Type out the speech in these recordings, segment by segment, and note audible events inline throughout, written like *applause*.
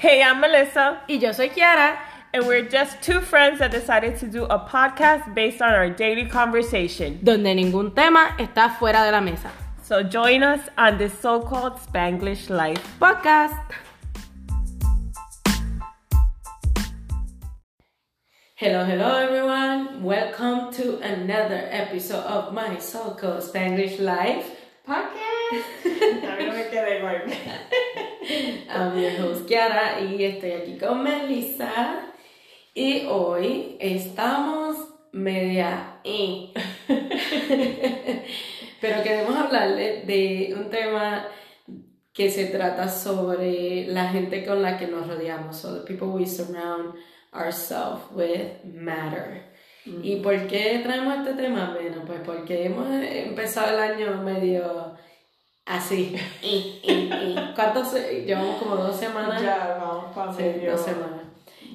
Hey, I'm Melissa, Y yo soy Kiara. and we're just two friends that decided to do a podcast based on our daily conversation. donde ningún tema está fuera de la mesa. So join us on this so called Spanglish life. Podcast. Hello, hello everyone. Welcome to another episode of my so-called Spanglish Life podcast. *laughs* *laughs* I'm your host Kiara y estoy aquí con Melissa. Y hoy estamos media eh. *laughs* Pero queremos hablarle de un tema que se trata sobre la gente con la que nos rodeamos, so the people we surround ourselves with matter. ¿Y por qué traemos este tema? Bueno, pues porque hemos empezado el año medio así. Y, y, y. ¿Cuántos? Llevamos como dos semanas. Ya, vamos para Sí, medio. dos semanas.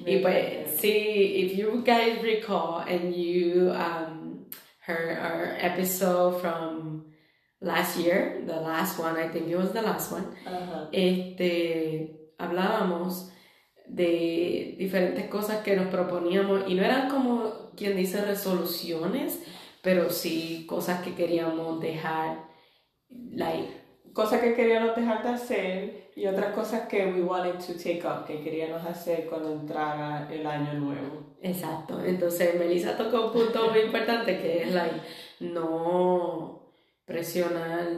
Y pues, sí, if you guys recall and you um, heard our episode from last year, the last one, I think it was the last one, este, hablábamos de diferentes cosas que nos proponíamos y no eran como quien dice resoluciones, pero sí cosas que queríamos dejar, like, Cosas que queríamos dejar de hacer y otras cosas que we wanted to take up, que queríamos hacer cuando entrara el año nuevo. Exacto, entonces Melissa tocó un punto muy importante que es like, no presionar,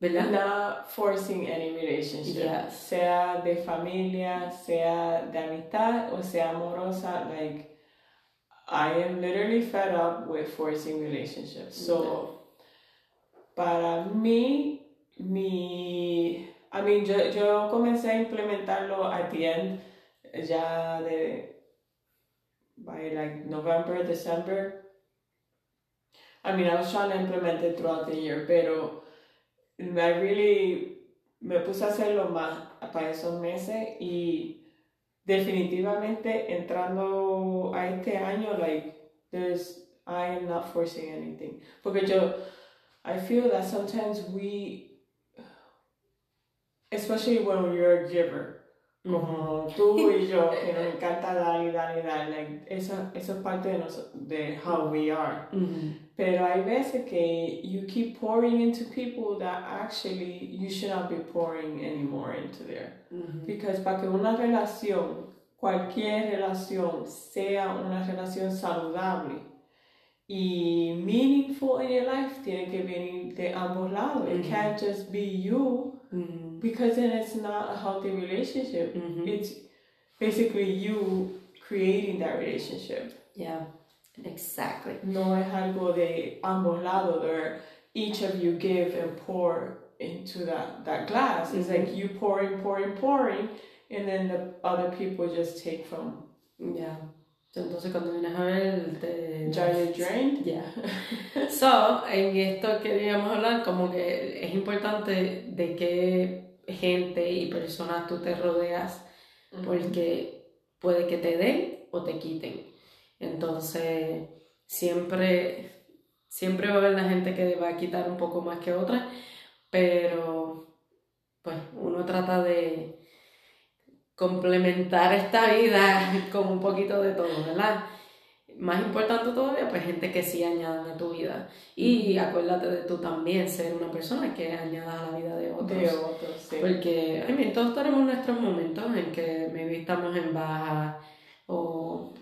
¿verdad? Not forcing any relationship, Yes. sea de familia, sea de amistad o sea amorosa. Like, I am literally fed up with forcing relationships. So, para mí, mi. I mean, yo, yo comencé a implementarlo at the end, ya de. by like November, December. I mean, I was trying to implement it throughout the year, pero I really me puse a hacerlo más para esos meses y definitivamente entrando a este año, like, there's, I am not forcing anything. Porque yo, I feel that sometimes we, especially when you're a giver, como tú y *laughs* yo, que nos encanta dar y dar y dar, like, eso, eso es parte de, noso- de how we are. Ujú. Pero hay veces que you keep pouring into people that actually you should not be pouring anymore into there. Ujú. Because para que una relación, cualquier relación, sea una relación saludable y meaningful in your life, tiene que venir de ambos lados. It Ujú. can't just be you Ujú. because then it's not a healthy relationship. Ujú. It's basically you creating that relationship. Yeah, exactly. no es algo de ambos lados where each of you give and pour into that, that glass. It's mm-hmm. like you pouring, pouring, pouring, and then the other people just take from Yeah. Entonces cuando vienes a ver te... you drained. Yeah. So, en esto queríamos hablar como que es importante de qué gente y personas tú te rodeas porque puede que te den o te quiten. Entonces, siempre, siempre va a haber la gente que va a quitar un poco más que otra, pero pues uno trata de complementar esta vida *laughs* con un poquito de todo, ¿verdad? Más importante todavía, pues gente que sí añadan a tu vida. Y acuérdate de tú también ser una persona que añada a la vida de otros. De otros, sí. Porque, I mean, todos tenemos nuestros momentos en que maybe estamos en baja o,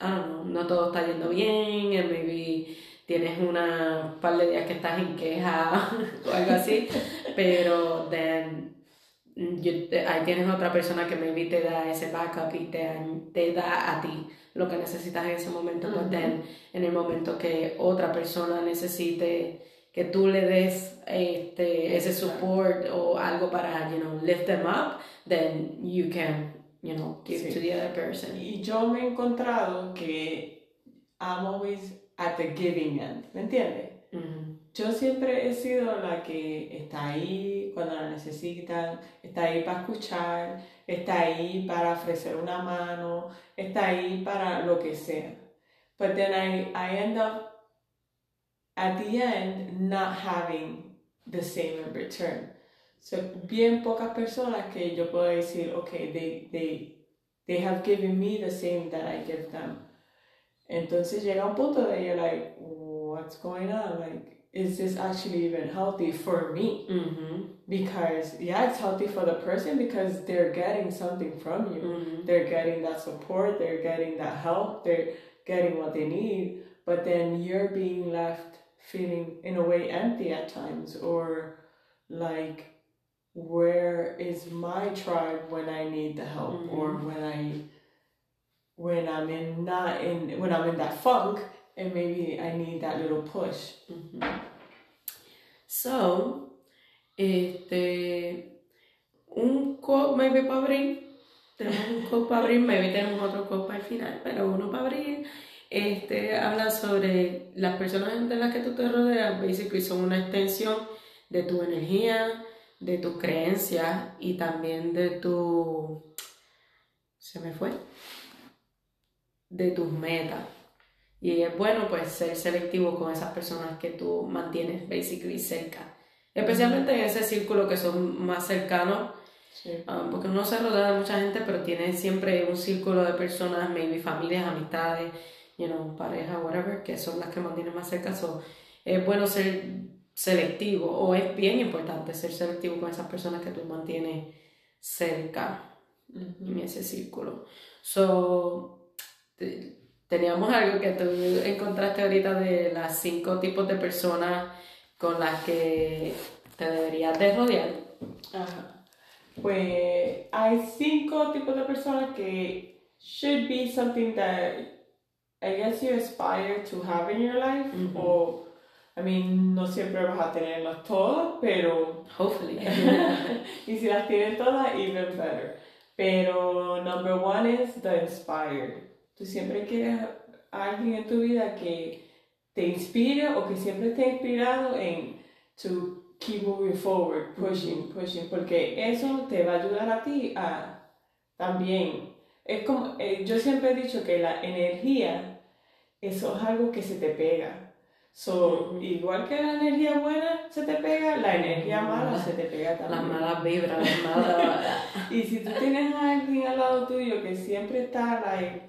I don't know, no todo está yendo bien, and maybe tienes una par de días que estás en queja *laughs* o algo así, *laughs* pero then te- ahí tienes otra persona que maybe te da ese backup y te, te da a ti lo que necesitas en ese momento, but Ujú. then en el momento que otra persona necesite que tú le des este, ese support o algo para, you know, lift them up, then you can, you know, give Sí. to the other person. Y yo me he encontrado que I'm always at the giving end, ¿me entiendes? Ujú. Yo siempre he sido la que está ahí cuando la necesitan, está ahí para escuchar, está ahí para ofrecer una mano, está ahí para lo que sea. But then I, I end up at the end not having the same in return. Son bien pocas personas que yo puedo decir, okay, they, they, they have given me the same that I give them. Entonces llega un punto de you're like, what's going on? Like, is this actually even healthy for me? Ujú, Because, yeah, it's healthy for the person because they're getting something from you. ujú. They're getting that support, they're getting that help, they're getting what they need, but then you're being left feeling, in a way, empty at times or like, where is my tribe when I need the help mm-hmm. or when I when I'm in not in when I'm in that funk and maybe I need that little push. Ujú. So, este, un quote maybe para abrir. Tenemos un quote para abrir, maybe tenemos otro quote para el final, pero uno para abrir. Este, habla sobre las personas de las que tú te rodeas, basically son una extensión de tu energía, de tus creencias y también de tu... Se me fue. De tus metas. Y es bueno pues ser selectivo con esas personas que tú mantienes basically cerca. Especialmente en ese círculo que son más cercanos, Sí. um, porque uno se rodea de mucha gente, pero tiene siempre un círculo de personas, maybe familias, amistades, you know, pareja, whatever, que son las que mantienen más cerca. So, es bueno ser selectivo, o es bien importante ser selectivo con esas personas que tú mantienes cerca en ese círculo. So, teníamos algo que tú encontraste ahorita de las cinco tipos de personas con las que te deberías de rodear. Ajá. Pues hay cinco tipos de personas que should be something that I guess you aspire to have in your life. Ujú. O, I mean, no siempre vas a tenerlas todas, pero. Hopefully. *laughs* y si las tienes todas, even better. Pero number one is the inspired. Tú siempre quieres a alguien en tu vida que te inspire o que siempre esté inspirado en to keep moving forward, pushing, pushing, porque eso te va a ayudar a ti a también. Es como, eh, yo siempre he dicho que la energía, eso es algo que se te pega. So, igual que la energía buena se te pega, la energía mala se te pega Las también. malas vibras, las malas... Y si tú tienes a alguien al lado tuyo que siempre está, like,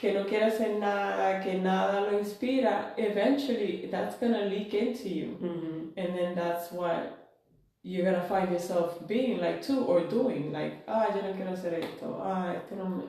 que no quiere hacer nada, que nada lo inspira, eventually that's gonna leak into you. Ujú. And then that's what you're gonna find yourself being like too or doing. Like, ah, yo no quiero hacer esto, ah, esto no me.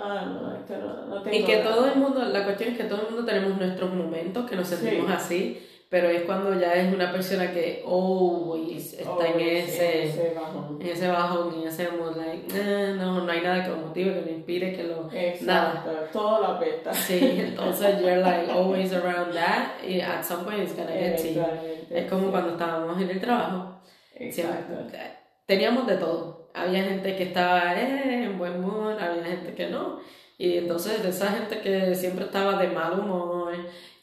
Ah, no, esto no, no tengo. Y que ganas". todo el mundo, la cuestión es que todo el mundo tenemos nuestros momentos que nos sentimos Sí. así, pero es cuando ya es una persona que always está Oh, en ese, ese bajón. en ese bajón, en ese mood, like, "Eh, no, no hay nada que lo motive, que lo inspire, que lo... Exacto, todo lo apesta. Sí, entonces you're like always around that, y at some point it's gonna get to you. Es como cuando estábamos en el trabajo, Exacto. siempre, teníamos de todo. Había gente que estaba eh, en buen mood, había gente que no. Y entonces esa gente que siempre estaba de mal humor,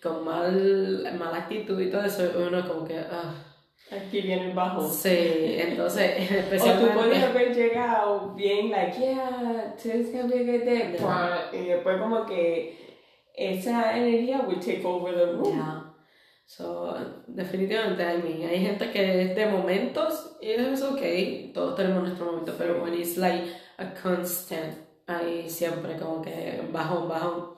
con mal, mala actitud y todo eso, uno como que... ah, Aquí viene el bajón. sí, entonces *laughs* O tú especialmente... podías haber llegado bien, like, yeah, today's gonna be a good day. Y después, como que esa energía will take over the room. Yeah. So, definitivamente, I mean, hay gente que es de momentos y es ok, todos tenemos nuestro momento, pero when it's like a constant, ahí siempre como que bajón, bajón,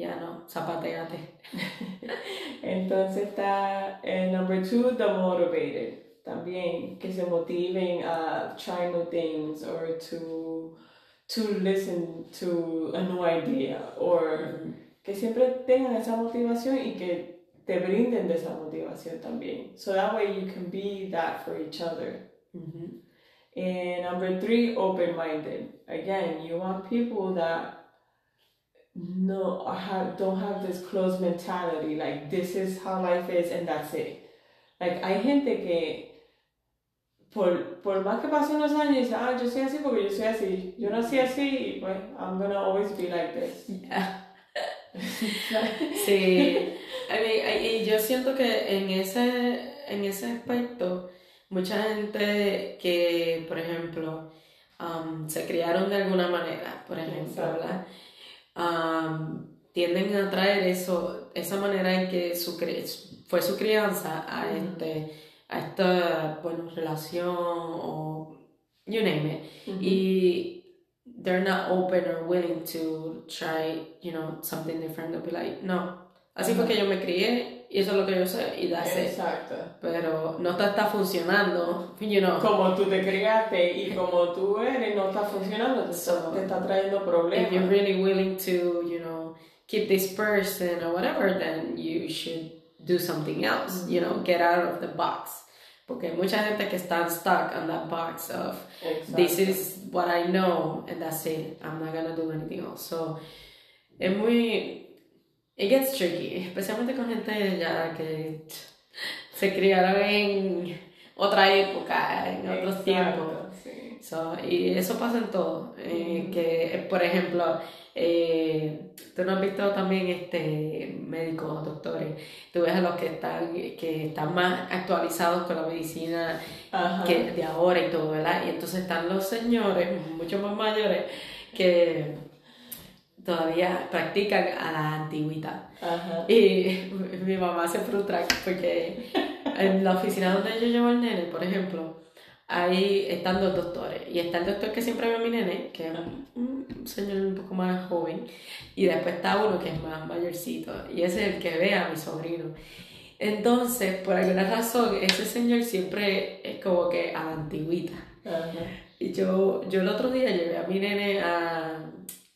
ya no, zapateate. *laughs* Entonces está el number two, the motivated. También que se motiven a try new things or to, to listen to a new idea or que siempre tengan esa motivación y que te brinden de esa motivación también. So that way you can be that for each other. Ujú. And number three, open minded. Again, you want people that no have don't have this closed mentality, like this is how life is and that's it. Like hay gente que por, por más que pasen los años dice, ah, yo soy así porque yo soy así. Yo nací así y pues I'm gonna always be like this. Yeah. *laughs* Sí, I mean, y yo siento que en ese, en ese aspecto, mucha gente que, por ejemplo, um, se criaron de alguna manera, por ejemplo. ¿verdad? Um, tienden a traer eso, esa manera en que su fue su crianza a, este, a esta, bueno, relación o you name it. Y they're not open or willing to try, you know, something different. They'll be like, no. Así fue que yo me crié y eso es lo que yo sé y it. Exacto. Pero no te está funcionando, you know. Como tú te criaste y como tú eres, no está funcionando, te, So, te está trayendo problemas. If you're really willing to, you know, keep this person or whatever, then you should do something else, you know, get out of the box. Porque hay mucha gente que está stuck on that box of Exacto. this is what I know and that's it. I'm not gonna do anything else. So, es muy. It gets tricky, especialmente con gente ya que se criaron en otra época, en otros Exacto, tiempos. sí. So, y eso pasa en todo. eh, que, por ejemplo, eh, tú no has visto también este médicos, doctores. Tú ves a los que están, que están más actualizados con la medicina Ajá. que de ahora y todo, ¿verdad? Y entonces están los señores, mucho más mayores, que todavía practican a la antigüedad. Ajá. Y *laughs* mi mamá se frustra porque en la oficina donde yo llevo al nene, por ejemplo, ahí están dos doctores. Y está el doctor que siempre ve a mi nene, que es un un señor un poco más joven. Y después está uno que es más mayorcito. Y ese es el que ve a mi sobrino. Entonces, por alguna razón, ese señor siempre es como que a la antigüita. Ajá. Y yo, yo el otro día llevé a mi nene a,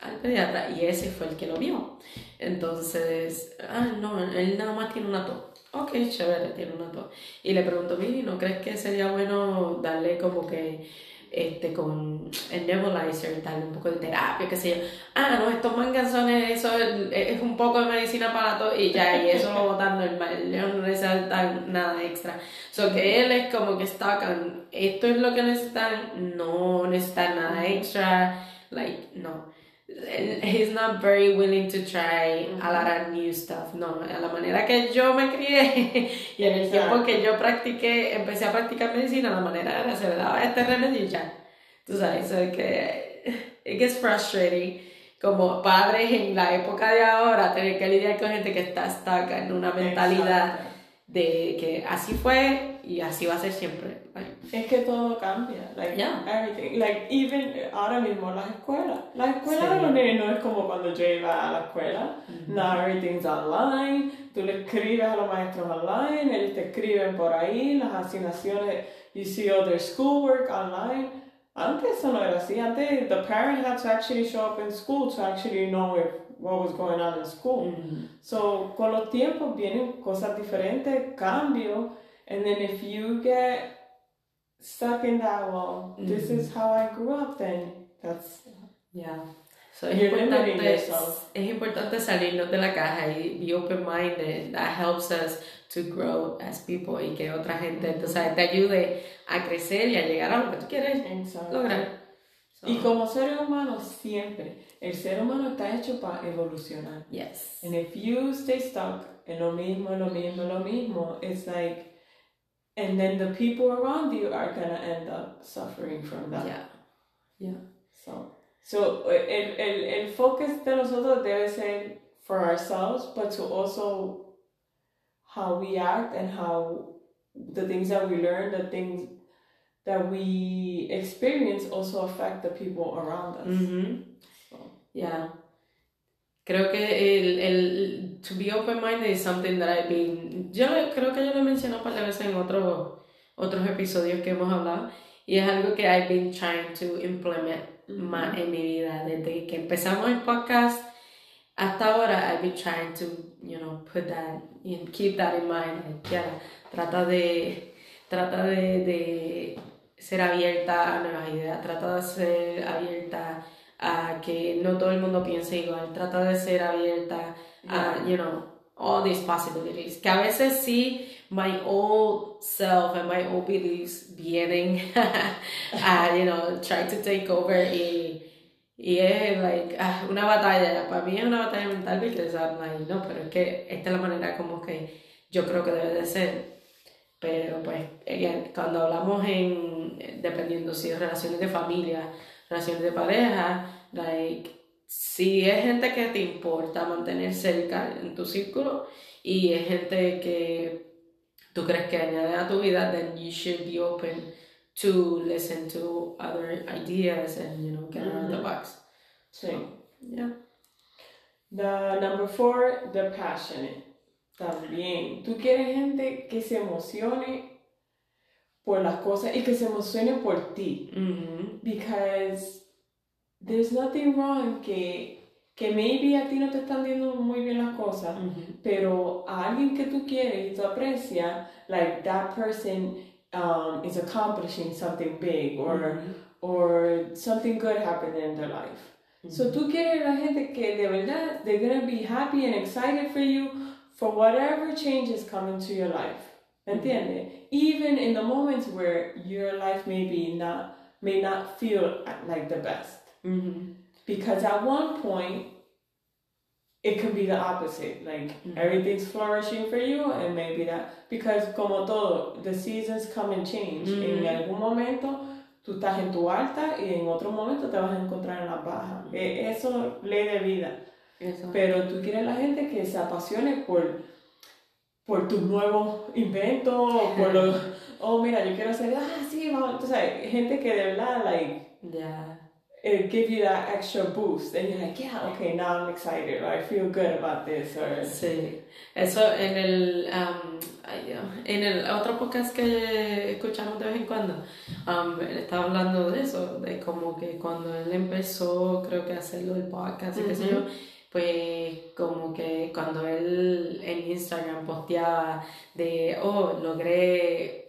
al pediatra y ese fue el que lo vio. Entonces, ah, no, él nada más tiene una tos. Ok, chévere, tiene una tos. Y le pregunto, Miri, ¿no crees que sería bueno darle como que este con el nebulizer, darle un poco de terapia, qué sé yo? Ah, no, estos manganzones, eso es, es un poco de medicina para tos y ya, y eso lo botan normal, no necesitan nada extra. So que él es como que está con, esto es lo que necesitan, no necesitan nada extra, like, no. He's not very willing to try a lot of new stuff, no, a la manera que yo me crié *laughs* y en el tiempo que yo practiqué, empecé a practicar medicina, la manera era, se le daba este remedio y ya, tú sabes, so que it gets frustrating. Como padres en la época de ahora tener que lidiar con gente que está stuck en una mentalidad Exacto. De que así fue y así va a ser siempre. Like, Es que todo cambia, like Yeah. everything, like even ahora mismo las escuelas, las escuelas Sí. de los nenes no es como cuando yo iba a la escuela, now everything's online, tú le escribes a los maestros online, ellos te escriben por ahí, las asignaciones, you see all their schoolwork online. Antes eso no era así, antes the parent had to actually show up in school to actually know if, what was going on in school. mm, So, con los tiempos vienen cosas diferentes, cambio, and then if you get stuck in that, well, this is how I grew up, then that's yeah. So es importante, es importante salirnos de la caja y be open-minded. That helps us to grow as people y que otra gente entonces, te ayude a crecer y a llegar a lo que tú quieres exacto. lograr. So, Y como seres humanos, siempre, el ser humano está hecho para evolucionar. yes. And if you stay stuck en lo mismo, lo mismo, lo mismo, it's like, and then the people around you are gonna end up suffering from that. Yeah. Yeah. So, so el, el, el focus de nosotros debe ser for ourselves, but to also how we act and how the things that we learn, the things that we experience also affect the people around us. Ujú. Yeah. Creo que el, el to be open-minded is something that I've been... Yo creo que yo lo he mencionado un par de veces en otros otros episodios que hemos hablado y es algo que I've been trying to implement más en mi vida. Desde que empezamos el podcast hasta ahora, I've been trying to, you know, put that, and keep that in mind. Yeah, trata de, trata de, de ser abierta a nuevas ideas, trata de ser abierta a que no todo el mundo piense igual, trata de ser abierta a, you know, all these possibilities. Que a veces sí, my old self and my old beliefs vienen *laughs* a, you know, try to take over y, y es like ah, una batalla. Para mí es una batalla mental porque I'm like, no, pero es que esta es la manera como que yo creo que debe de ser. Pero pues, again, cuando hablamos en, dependiendo si es relaciones de familia, relaciones de pareja, like, si es gente que te importa mantener cerca en tu círculo y es gente que tú crees que añade a tu vida, then you should be open to listen to other ideas and, you know, get out of the box. Sí. Yeah. The number four, the passionate. También. Tú quieres gente que se emocione por las cosas y que se emocione por ti. Mhm. Because there's nothing wrong que, que maybe a ti no te están yendo muy bien las cosas, Mhm. pero a alguien que tú quieres y tú aprecias, like that person um, is accomplishing something big or, Mhm. or something good happened in their life. So tú quieres la gente que de verdad they're gonna be happy and excited for you for whatever changes come into your life. ¿Me entiendes? Even in the moments where your life may be not may not feel like the best. Mhm. Because at one point it could be the opposite. Like Mhm. everything's flourishing for you and maybe that because como todo, the seasons come and change. En Mhm. algún momento tú estás en tu alta y en otro momento te vas a encontrar en la baja. E- Eso ley de vida. Eso. Pero tú quieres la gente que se apasione por, por tus nuevos inventos, o por *laughs* los, oh mira, yo quiero hacer, ah, sí, vamos. Sabes, gente que de verdad, like, Yeah. It give you that extra boost. And you're like, yeah, okay, now I'm excited, or I feel good about this, or... Sí, eso en el, um, en el otro podcast que escuchamos de vez en cuando, um, él estaba hablando de eso, de como que cuando él empezó, creo que hacerlo el podcast y qué sé yo, pues como que cuando él en Instagram posteaba de, oh, logré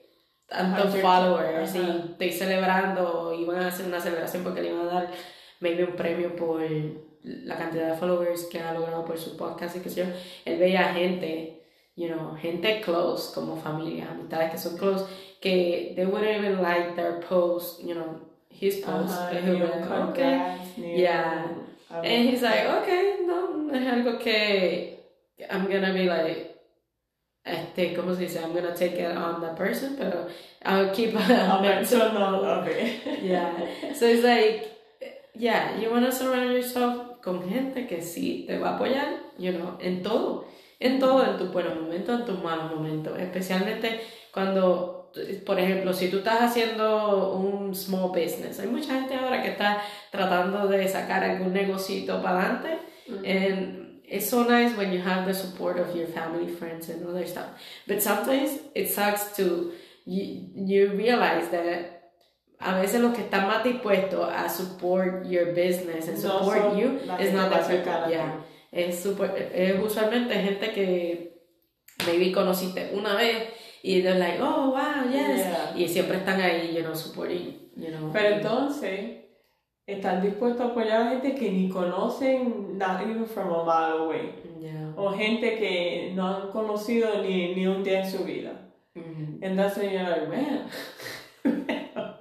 tantos followers y estoy celebrando, iban a hacer una celebración porque le iban a dar maybe un premio por la cantidad de followers que ha logrado por su podcast y sé yo, él veía gente, you know, gente close como familia, amistades que son close, que they wouldn't even like their post, you know, his post, un be like, okay. ni Yeah. And he's like, okay, no, es algo que I'm gonna be like, este, ¿cómo se dice? I'm gonna take it on the person, pero I'll keep *laughs* a A mental mental note of it. Yeah. So it's like, yeah, you want to surround yourself con gente que sí te va a apoyar, you know, en todo. En todo, en tus buenos momentos, en tus malos momentos. Especialmente cuando, por ejemplo, si tú estás haciendo un small business. Hay mucha gente ahora que está tratando de sacar algún negocito para adelante. And it's so nice when you have the support of your family, friends, and other stuff. But sometimes it sucks to, you, you realize that a veces los que están más dispuestos a support your business and No support son you is not that people. Yeah. Es, super, es usualmente gente que maybe conociste una vez y they're like, oh, wow, yes. Yeah. Y siempre están ahí, you know, supporting, you know. Pero entonces, están dispuestos a apoyar a gente que ni conocen, not even from a mile away. Yeah. O gente que no han conocido ni, ni un día en su vida. And that's when you're like, man. *laughs*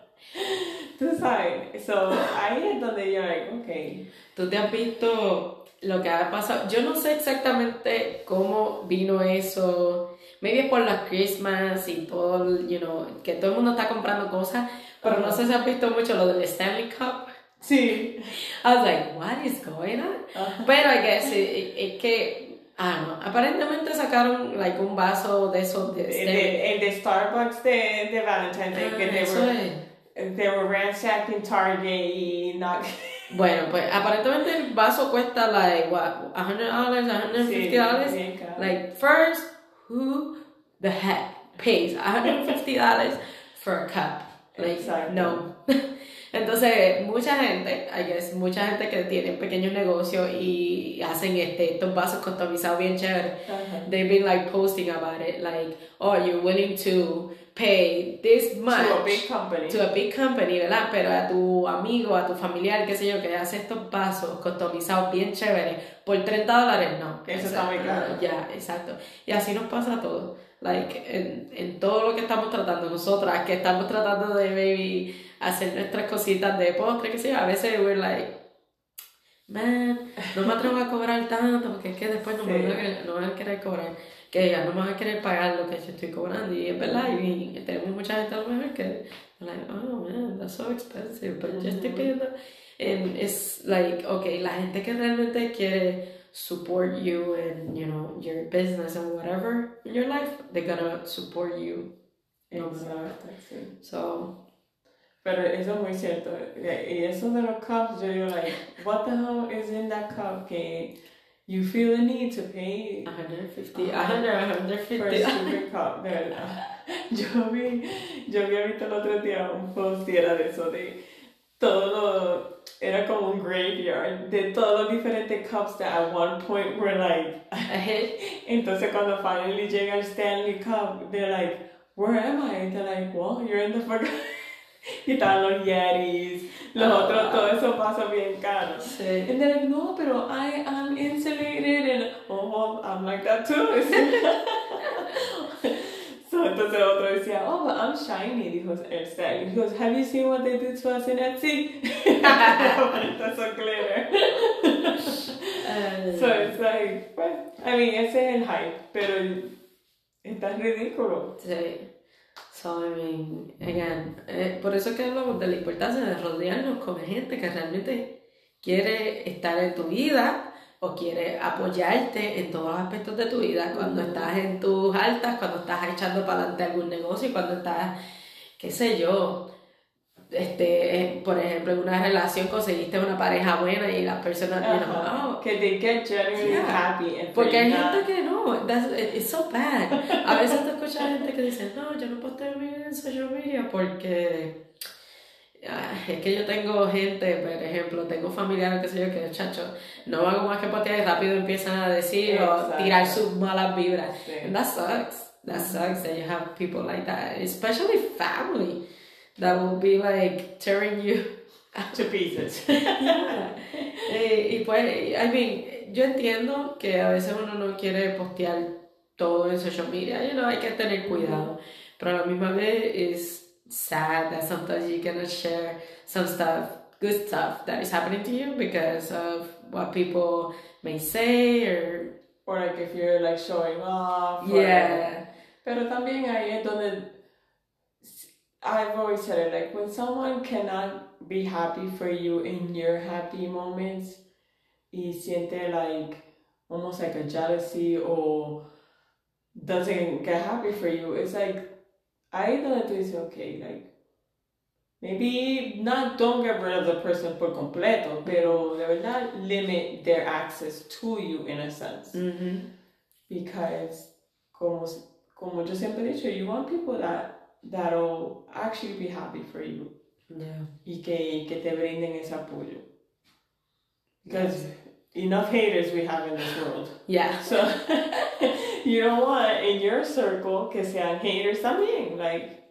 Tú sabes. So, ahí es donde you're like, okay. Tú te has visto lo que ha pasado. Yo no sé exactamente cómo vino eso. Maybe por las Christmas y todo, you know, que todo el mundo está comprando cosas. Pero no Ajá. sé si has visto mucho lo del Stanley Cup. Sí. I was like, what is going on? Ajá. Pero I guess it- it- es que, ah, no. Aparentemente sacaron like un vaso de esos de El Stanley. de, el de Starbucks de, de Valentine's Day, que Ah, they eso were, they were ransacking Target y not... *laughs* Bueno, pues aparentemente el vaso cuesta like what, $100, $150. bien caro. Like, first, who the heck pays $150 for a cup? Like, Exacto. no. *laughs* Entonces, mucha gente, I guess, mucha gente que tiene pequeños negocios y hacen este, estos vasos customizados bien chéveres, Ajá. they've been like posting about it, like, oh, you're willing to pay this much To a big company. to a big company, ¿verdad? Pero a tu amigo, a tu familiar, qué sé yo, que hace estos vasos customizados bien chéveres por 30 dólares, no. Eso está muy caro. Ya, exacto. Y así nos pasa a todos. Like, en, en todo lo que estamos tratando, nosotras que estamos tratando de maybe hacer nuestras cositas de postre, qué sé yo, a veces we're like, man, no me atrevo a cobrar tanto porque es que después no, me, Sí. van a, querer- no van a querer cobrar, que ya no me van a querer pagar lo que yo estoy cobrando y es verdad, y, tenemos mucha gente a lo mejor que, like, oh man, that's so expensive, pero yo estoy pidiendo, and it's like, ok, la gente que realmente quiere support you in, you know, your business and whatever in your life, they're gonna support you. No sí. So, Pero eso es muy cierto. Y eso de los cups, yo digo, like, what the hell is in that cup que you feel the need to pay 150, Ah, 100, for a 150. stupid cup, de verdad. *laughs* Yo vi, yo había visto el otro día un post y era de eso, de todo lo, era como un graveyard de todos los diferentes cups that at one point were like, *laughs* entonces cuando finally llega el Stanley Cup, they're like, where am I? And they're like, well, you're in the fucking... *laughs* y estaban los Yetis, los Ah. otros, todo eso pasa bien caro. Sí. And they're like, no, pero I am insulated and oh, I'm like that too. *laughs* so entonces otro decía, oh, but I'm shiny, dijo el Stanley. He goes, have you seen what they do to us in Etsy? *laughs* That's so glitter. Eh, so it's like, well, I mean, ese es el hype, pero está ridículo. Sí. Again, eh, por eso es que hablamos de la importancia de rodearnos con gente que realmente quiere estar en tu vida o quiere apoyarte en todos los aspectos de tu vida, cuando estás en tus altas, cuando estás echando para adelante algún negocio cuando estás, qué sé yo, este, por ejemplo, en una relación conseguiste una pareja buena y las personas, you know, oh, Que they get genuinely Yeah. happy. and porque hay gente que no, that's, it's so bad. A veces te escuchas gente que dice, no, yo no posteo en social media porque ah, es que yo tengo gente, por ejemplo, tengo familiares que sé yo que, chacho, no hago más que postear y rápido empiezan a decir o Exacto. tirar sus malas vibras. Sí. And that sucks. That sucks that you have people like that, especially family, that will be like tearing you *laughs* to pieces. *laughs* Yeah. Eh, y pues, I mean, yo entiendo que a veces uno no quiere postear todo en social media, you know, hay que tener cuidado, pero a la misma vez es sad that sometimes you cannot share some stuff, good stuff that is happening to you because of what people may say or, Or like if you're like showing off. or- yeah, Pero también ahí es donde I've always said it like when someone cannot be happy for you in your happy moments y siente like almost like a jealousy or doesn't get happy for you, it's like ahí donde tú dices, okay, like maybe not don't get rid of the person por completo, pero they will not limit their access to you in a sense. Mhm, because como, como yo siempre he dicho, you want people that that'll actually be happy for you yeah, y que, que te brinden ese apoyo. Because enough haters we have in this world. yeah, *laughs* So *laughs* you don't want in your circle que sean haters también. Like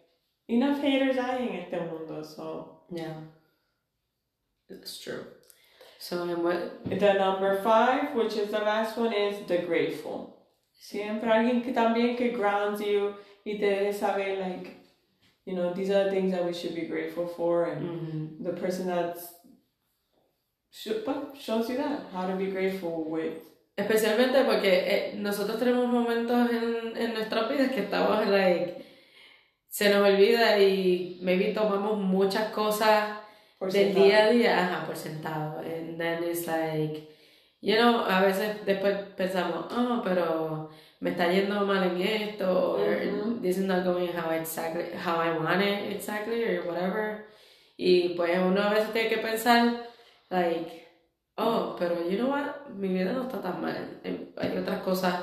enough haters hay en este mundo. So yeah, it's true. So, and what, the number five, which is the last one, is the grateful. Siempre alguien que también que grounds you y te deje saber like, you know, these are the things that we should be grateful for and mhm. the person that's but shows you that how to be grateful with Especialmente porque eh, nosotros tenemos momentos en, en nuestras vidas que estamos like se nos olvida y maybe tomamos muchas cosas por del sentado. día a día ajá, por sentado and then it's like you know a veces después pensamos oh pero me está yendo mal en esto or Ujú. this is not going how exactly how I want it exactly or whatever. Y pues uno a veces tiene que pensar like oh pero you know what mi vida no está tan mal. Em, hay otras cosas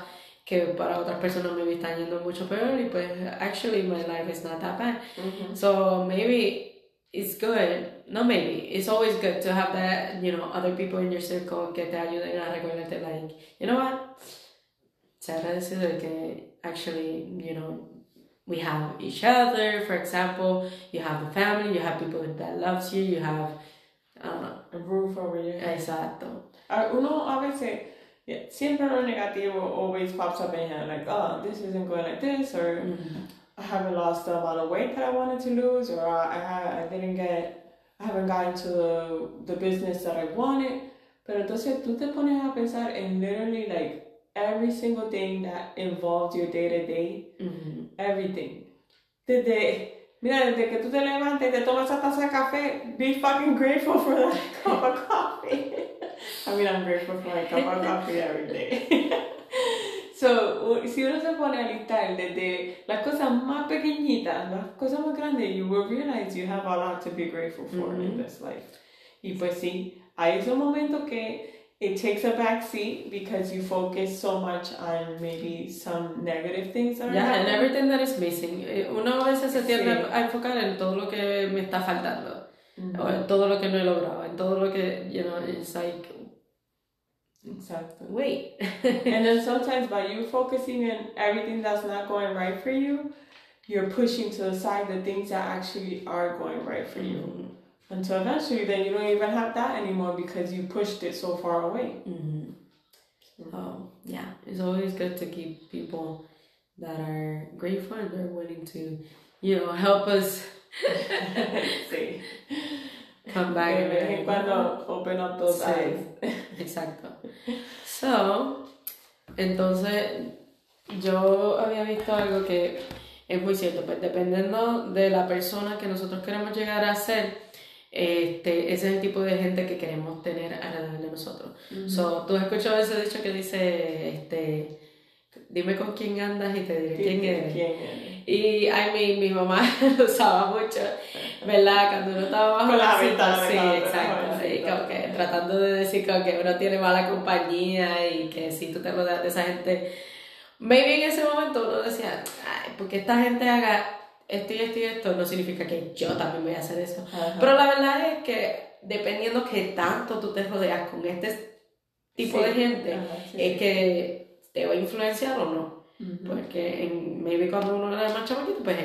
que para otras personas me están yendo mucho peor y pues actually my life is not that bad. Mhm. so maybe it's good, no maybe, it's always good to have that, you know, other people in your circle que te ayuden a recordarte, like, you know what, agradecido de que actually, you know, we have each other, for example, you have a family, you have people that loves you, you have, I A roof over your head. exacto, Uno a veces, yeah, siempre lo negativo always pops up in here like, oh, this isn't going like this, or Mhm. I haven't lost the amount of weight that I wanted to lose, or I, I, ha- I didn't get, I haven't gotten to the, the business that I wanted. Pero entonces tú te pones a pensar en literally like every single thing that involves your day to day, everything. Desde, mira, desde que tú te levantes y te tomas esa taza de café, be fucking grateful for that *laughs* cup of coffee. *laughs* I mean, I'm grateful for my cup of coffee every day. *laughs* so, si uno se pone a listar desde las cosas más pequeñitas, las cosas más grandes, you will realize you have a lot to be grateful for mm-hmm. in this life. Y pues sí, hay esos momentos que it takes a back seat because you focus so much on maybe some negative things that are Yeah, and everything that is missing. Eh, Uno a veces se tiende Sí. a enfocar en todo lo que me está faltando, Mhm. o en todo lo que no he logrado, en todo lo que, you know, it's like, Exactly. wait. *laughs* and then sometimes by you focusing on everything that's not going right for you, you're pushing to the side the things that actually are going right for you. Mhm. Until eventually, then you don't even have that anymore because you pushed it so far away. Mhm. So, yeah, it's always good to keep people that are grateful and they're willing to, you know, help us *laughs* sí. come back. De and vez en cuando open up those Sí. eyes. Exacto. So, entonces, yo había visto algo que es muy cierto, pues dependiendo de la persona que nosotros queremos llegar a ser, este, ese es el tipo de gente que queremos tener alrededor de nosotros. So, tú has escuchado ese dicho que dice, este, dime con quién andas y te diré quién eres. ¿Quién eres? Y, I mean, mi mamá *laughs* lo usaba mucho, ¿verdad? Cuando uno estaba más Con la ventana, sí, exacto. Jovencito. como que tratando de decir como que uno tiene mala compañía y que si tú te rodeas de esa gente, maybe en ese momento uno decía, ay, porque esta gente haga esto y esto y esto, no significa que yo también voy a hacer eso. Ajá. Pero la verdad es que dependiendo que tanto tú te rodeas con este tipo Sí. de gente, Ajá, sí, es sí. que te va a influenciar o no. Porque en, maybe cuando uno era más chamaquito, pues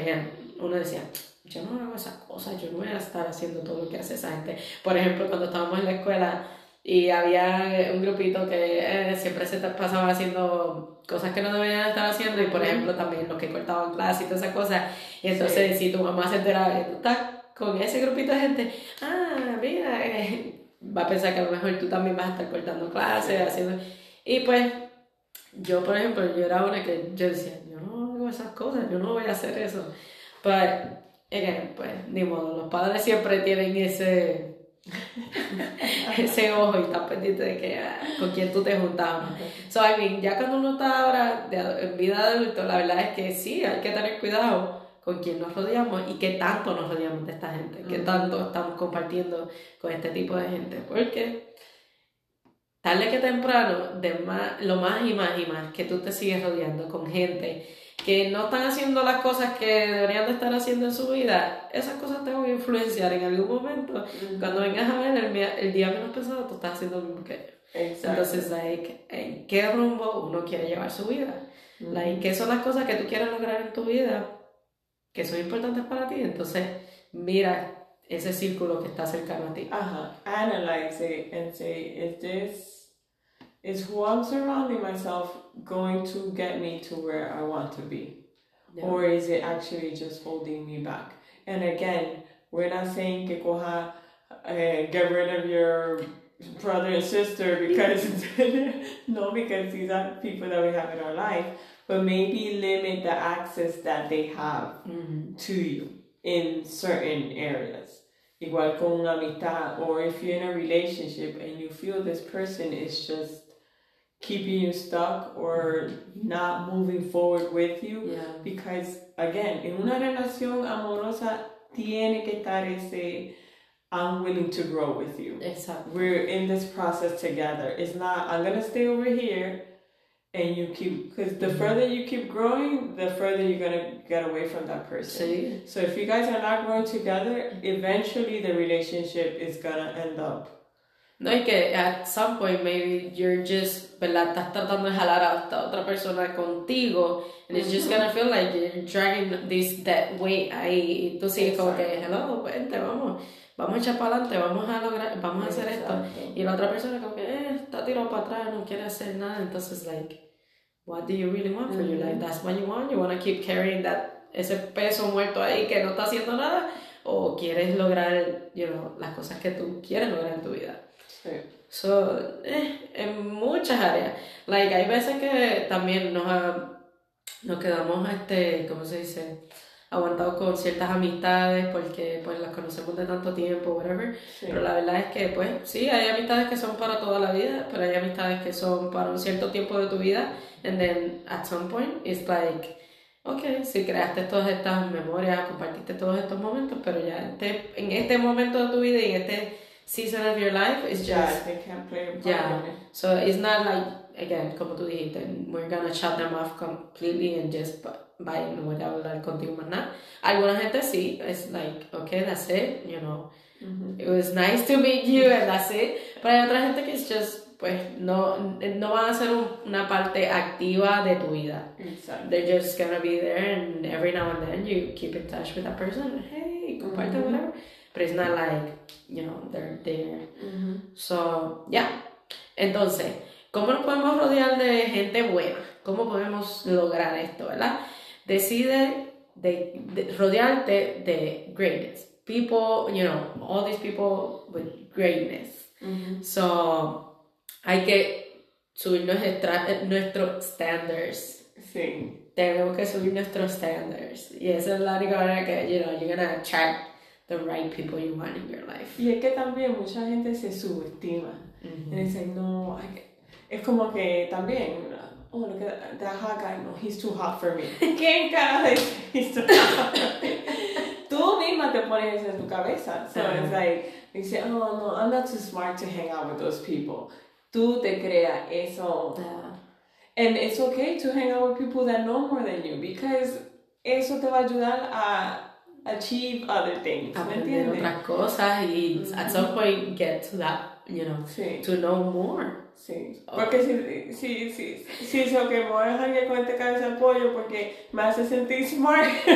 uno decía, yo no hago esas cosas, yo no voy a estar haciendo todo lo que hace esa gente. Por ejemplo, cuando estábamos en la escuela y había un grupito que eh, siempre se pasaba haciendo cosas que no deberían estar haciendo y por ejemplo también los que cortaban clases y todas esas cosas. Y entonces si tu mamá se entera que tú estás con ese grupito de gente, ah, mira, eh, va a pensar que a lo mejor tú también vas a estar cortando clases, haciendo... Y pues yo, por ejemplo, yo era una que yo decía, yo no hago esas cosas, yo no voy a hacer eso. Pero, again, pues, ni modo, los padres siempre tienen ese, *laughs* ese ojo y están pendientes de que, ah, con quién tú te juntabas. So, I mean, ya cuando uno está ahora de en vida de adulto, la verdad es que sí, hay que tener cuidado con quién nos rodeamos y qué tanto nos rodeamos de esta gente, qué tanto estamos compartiendo con este tipo de gente. Porque tarde que temprano, de más, lo más y más y más que tú te sigues rodeando con gente que no están haciendo las cosas que deberían de estar haciendo en su vida, esas cosas te van a influenciar en algún momento. Cuando vengas a ver el, el día menos pensado, tú estás haciendo lo mismo que ellos. Exacto. Entonces, like, ¿en qué rumbo uno quiere llevar su vida? Like, ¿Qué son las cosas que tú quieres lograr en tu vida que son importantes para ti? Entonces, mira ese círculo que está cercano a ti. Uh-huh. Analyze it and say, is this, is who I'm surrounding myself going to get me to where I want to be? Or is it actually just holding me back? And again, we're not saying que coja, uh, get rid of your brother and sister *laughs* because, *laughs* no, because these are people that we have in our life, but maybe limit the access that they have Mhm. to you in certain areas. Igual con una amistad, or if you're in a relationship and you feel this person is just keeping you stuck or not moving forward with you, Yeah. because again, in una relación amorosa tiene que estar ese I'm willing to grow with you. Exacto. We're in this process together. It's not I'm gonna stay over here and you keep because the mm-hmm. further you keep growing, the further you're gonna get away from that person. Sí. So if you guys are not growing together, eventually the relationship is gonna end up. No, y que at some point maybe you're just, ¿verdad? Estás tratando de jalar a esta otra persona contigo and it's just gonna feel like you're dragging this that weight ahí y tú sigues como que, hello, vente, vamos, vamos a echar para adelante, vamos a lograr, vamos a hacer esto. Exacto. Y la otra persona como que, eh, está tirado para atrás, no quiere hacer nada, entonces like, what do you really want for your life? That's what you want? You want to keep carrying that, ese peso muerto ahí que no está haciendo nada? ¿O quieres lograr, you know, las cosas que tú quieres lograr en tu vida? Sí. So, eh, en muchas áreas. Like, hay veces que también nos, nos quedamos, este, ¿cómo se dice? aguantado con ciertas amistades porque pues las conocemos de tanto tiempo, whatever. Sí. Pero la verdad es que pues sí, hay amistades que son para toda la vida, pero hay amistades que son para un cierto tiempo de tu vida. And then at some point it's like, ok, si creaste todas estas memorias, compartiste todos estos momentos, pero ya este, en este momento de tu vida y en este season of your life, is Yeah, just, they can't play yeah. it. So it's not like, again, como tú dijiste, we're gonna shut them off completely and just bu- bye, no voy a hablar contigo más nada. Alguna gente sí, it's like, okay, that's it, you know. Mhm. It was nice to meet you and that's it. Pero hay otra gente que es just, pues, no, no van a ser una parte activa de tu vida. Exactly. They're just gonna be there and every now and then you keep in touch with that person. Hey, comparte Mhm. whatever. But it's not like, you know, they're there. Mhm. So, yeah. Entonces, ¿cómo nos podemos rodear de gente buena? ¿Cómo podemos lograr esto, verdad? Decide de, de rodearte de greatness. People, you know, all these people with greatness. Mhm. So, hay que subir nuestros standards. Sí. Tenemos que subir nuestros standards. Y esa es la única manera que, you know, you're gonna attract the right people you want in your life. Y es que también mucha gente se subestima. Mhm. Y dicen, no, es como que también, oh, look at that hot guy, no, he's too hot for me. *laughs* ¿Quién carajo dice he's too hot for me? Tú misma te pones en tu cabeza. So Ajá. it's like, dice, oh, no, I'm not too smart to hang out with those people. Tú te creas eso. Yeah. And it's okay to hang out with people that know more than you because eso te va a ayudar a achieve other things. ¿Me aprender otras cosas y at some point get to that, you know, Sí. to know more. Sí, Oh. porque si, si, si, si es que me voy a dejar con este cabeza de pollo porque me hace sentir smart, I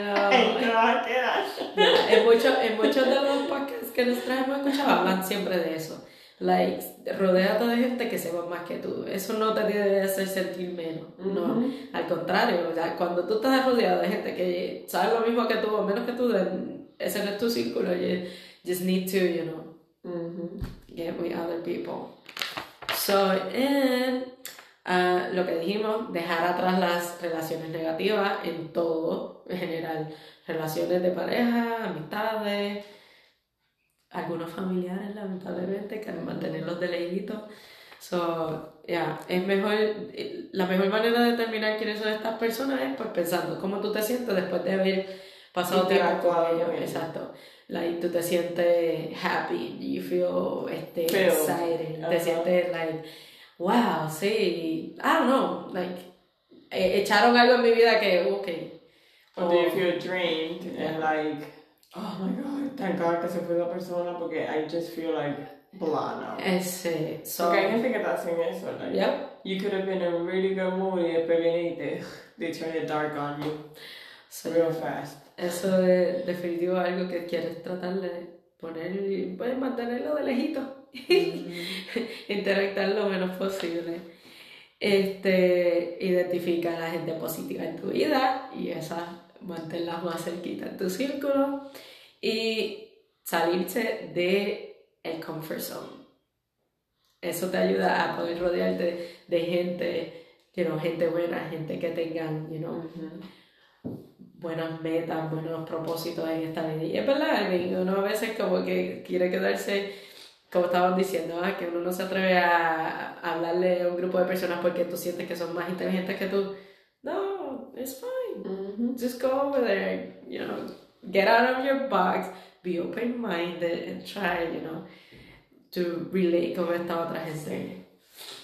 know. *laughs* ahí no va a quedar. Yeah, en, muchos en muchos de los podcasts que nosotros hemos escuchado hablan siempre de eso. Like, rodéate de gente que sepa más que tú. Eso no te debe hacer sentir menos. No, al contrario. cuando tú estás rodeado de gente que sabe lo mismo que tú o menos que tú, then ese no es tu círculo. You just need to, you know, get with other people. So, and, ah, lo que dijimos, dejar atrás las relaciones negativas en todo, en general. Relaciones de pareja, amistades, algunos familiares, lamentablemente, que mantenerlos de lejitos. So, yeah, es mejor, eh, la mejor manera de determinar quiénes son estas personas es pues pensando cómo tú te sientes después de haber pasado tiempo con ellos. Exacto. Like, tú te sientes happy, you feel este, Feel. excited, te sientes like, wow, sí, I don't know, like, eh, echaron algo en mi vida que, ok. Or do you feel drained Yeah. and like, oh my god, thank God que se fue la persona porque I just feel like blah now. Ese, so, Porque hay gente que te hacen eso, like, Yep. you could have been in a really good mood y después viene y te, they turn it dark on you so, real fast. Eso es definitivo algo que quieres tratar de poner y pues mantenerlo de lejito. *laughs* Interactuar lo menos posible. Este, identifica a la gente positiva en tu vida y esa mantenerla más cerquita en tu círculo y salirse de el comfort zone. Eso te ayuda a poder rodearte de gente, you know, gente buena, gente que tengan, you know, buenas metas, buenos propósitos en esta vida. Y es verdad, uno a veces como que quiere quedarse, como estaban diciendo, ah, que uno no se atreve a, hablarle a un grupo de personas porque tú sientes que son más inteligentes que tú. No, it's fine. Ujú. Just go over there, you know, get out of your box, be open-minded and try, you know, to relate con esta otra gente.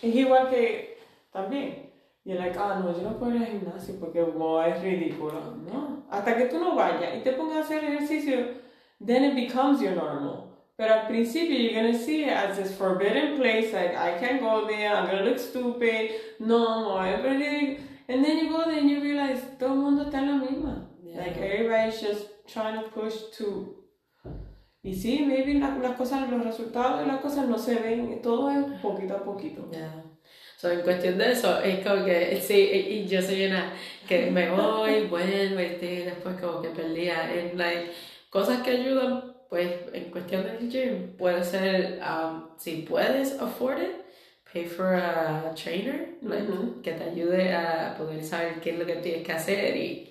Es igual que también. Y es like, ah, no, yo no puedo ir al gimnasio porque wow, es ridículo. No. Hasta que tú no vayas y te pongas a hacer ejercicio, then it becomes your normal. Pero al principio you're gonna see it as this forbidden place, like I can't go there, I'm gonna look stupid, no, no, everything. And then you go there and you realize todo el mundo está en la misma. Yeah. Like everybody's just trying to push to. Y sí, maybe la- las cosas, los resultados de las cosas no se ven, todo es poquito a poquito. Yeah. So, en cuestión de eso, es como que, sí, y y yo soy una que me voy, *laughs* vuelvo, y sí, después como que perdía. En like, cosas que ayudan, pues, en cuestión del gym, puede ser, um, si puedes afford it, pay for a trainer, like, Ujú. que te ayude a poder saber qué es lo que tienes que hacer y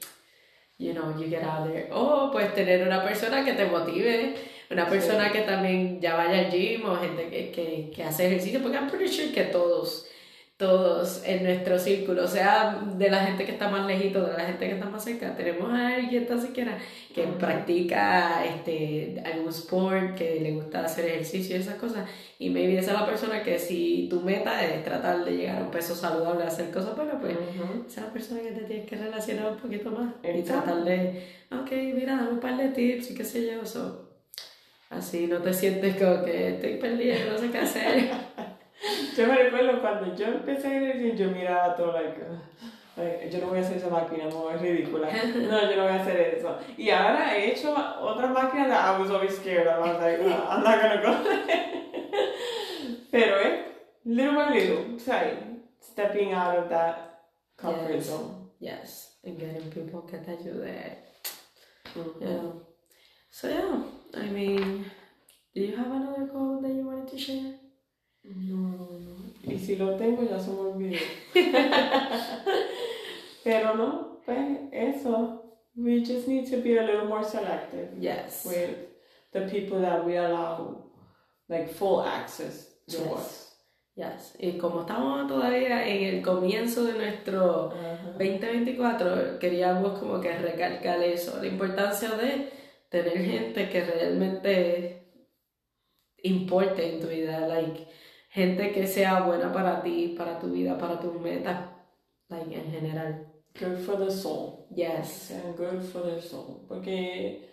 you know, you get out there. O pues tener una persona que te motive, una persona que también ya vaya al gym o gente que, que, que hace ejercicio, porque I'm pretty sure que todos todos en nuestro círculo, sea de la gente que está más lejito, de la gente que está más cerca, tenemos a alguien tan siquiera que practica este, algún sport, que le gusta hacer ejercicio y esas cosas, y maybe esa es la persona que si tu meta es tratar de llegar a un peso saludable, hacer cosas buenas, pues esa es la persona que te tienes que relacionar un poquito más y tratar de, ok, mira, dame un par de tips y qué sé yo, eso. Así no te sientes como que estoy perdida, no sé qué hacer. *laughs* yo me recuerdo cuando yo empecé a decir, yo miraba todo, like, like, yo no voy a hacer esa máquina, no, es ridícula. No, yo no voy a hacer eso. Y ahora he hecho otra máquina that I was always scared. I was like, no, I'm not gonna go. *laughs* Pero eh, little by little, try stepping out of that comfort yes. zone. Yes, and getting people que te ayude. Mm-hmm. Yeah. So yeah, I mean, do you have another goal that you wanted to share? No, no. Y si lo tengo ya se me olvidó. *laughs* Pero no, pues eso. We just need to be a little more selective. Yes. With the people that we allow like full access to Yes. us. Yes. Y como estamos todavía en el comienzo de nuestro 2024, queríamos como que recalcar eso, la importancia de tener gente que realmente importe en tu vida, like, gente que sea buena para ti, para tu vida, para tus metas, like, en general. Good for the soul. Yes. And good for the soul. Porque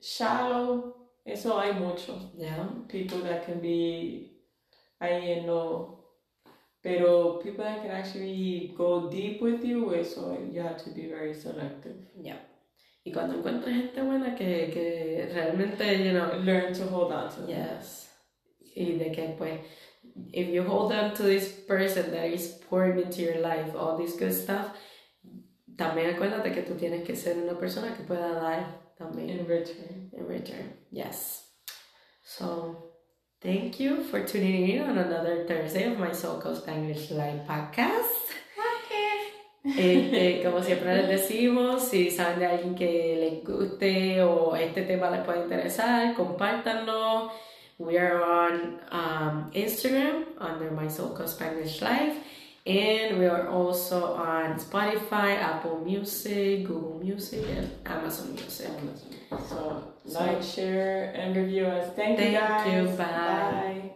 shallow, eso hay mucho. Yeah. People that can be ahí en lo. Pero people that can actually go deep with you, eso you have to be very selective. Yeah. Y cuando encuentres gente buena que, que realmente, you know, Learn to hold on to them. Yes. Y de que pues, if you hold on to this person that is pouring into your life, all this good stuff, también acuérdate que tú tienes que ser una persona que pueda dar también In return. in return. Yes. So, thank you for tuning in on another Thursday of my Coast Spanish Live podcast. Este, como siempre les decimos, si saben de alguien que les guste o este tema les puede interesar, compártanlo. We are on um, Instagram under My Coast Spanish Life, and we are also on Spotify, Apple Music, Google Music, and Amazon Music. So, like, share, and review us. Thank, you Thank guys. you. Bye. Bye.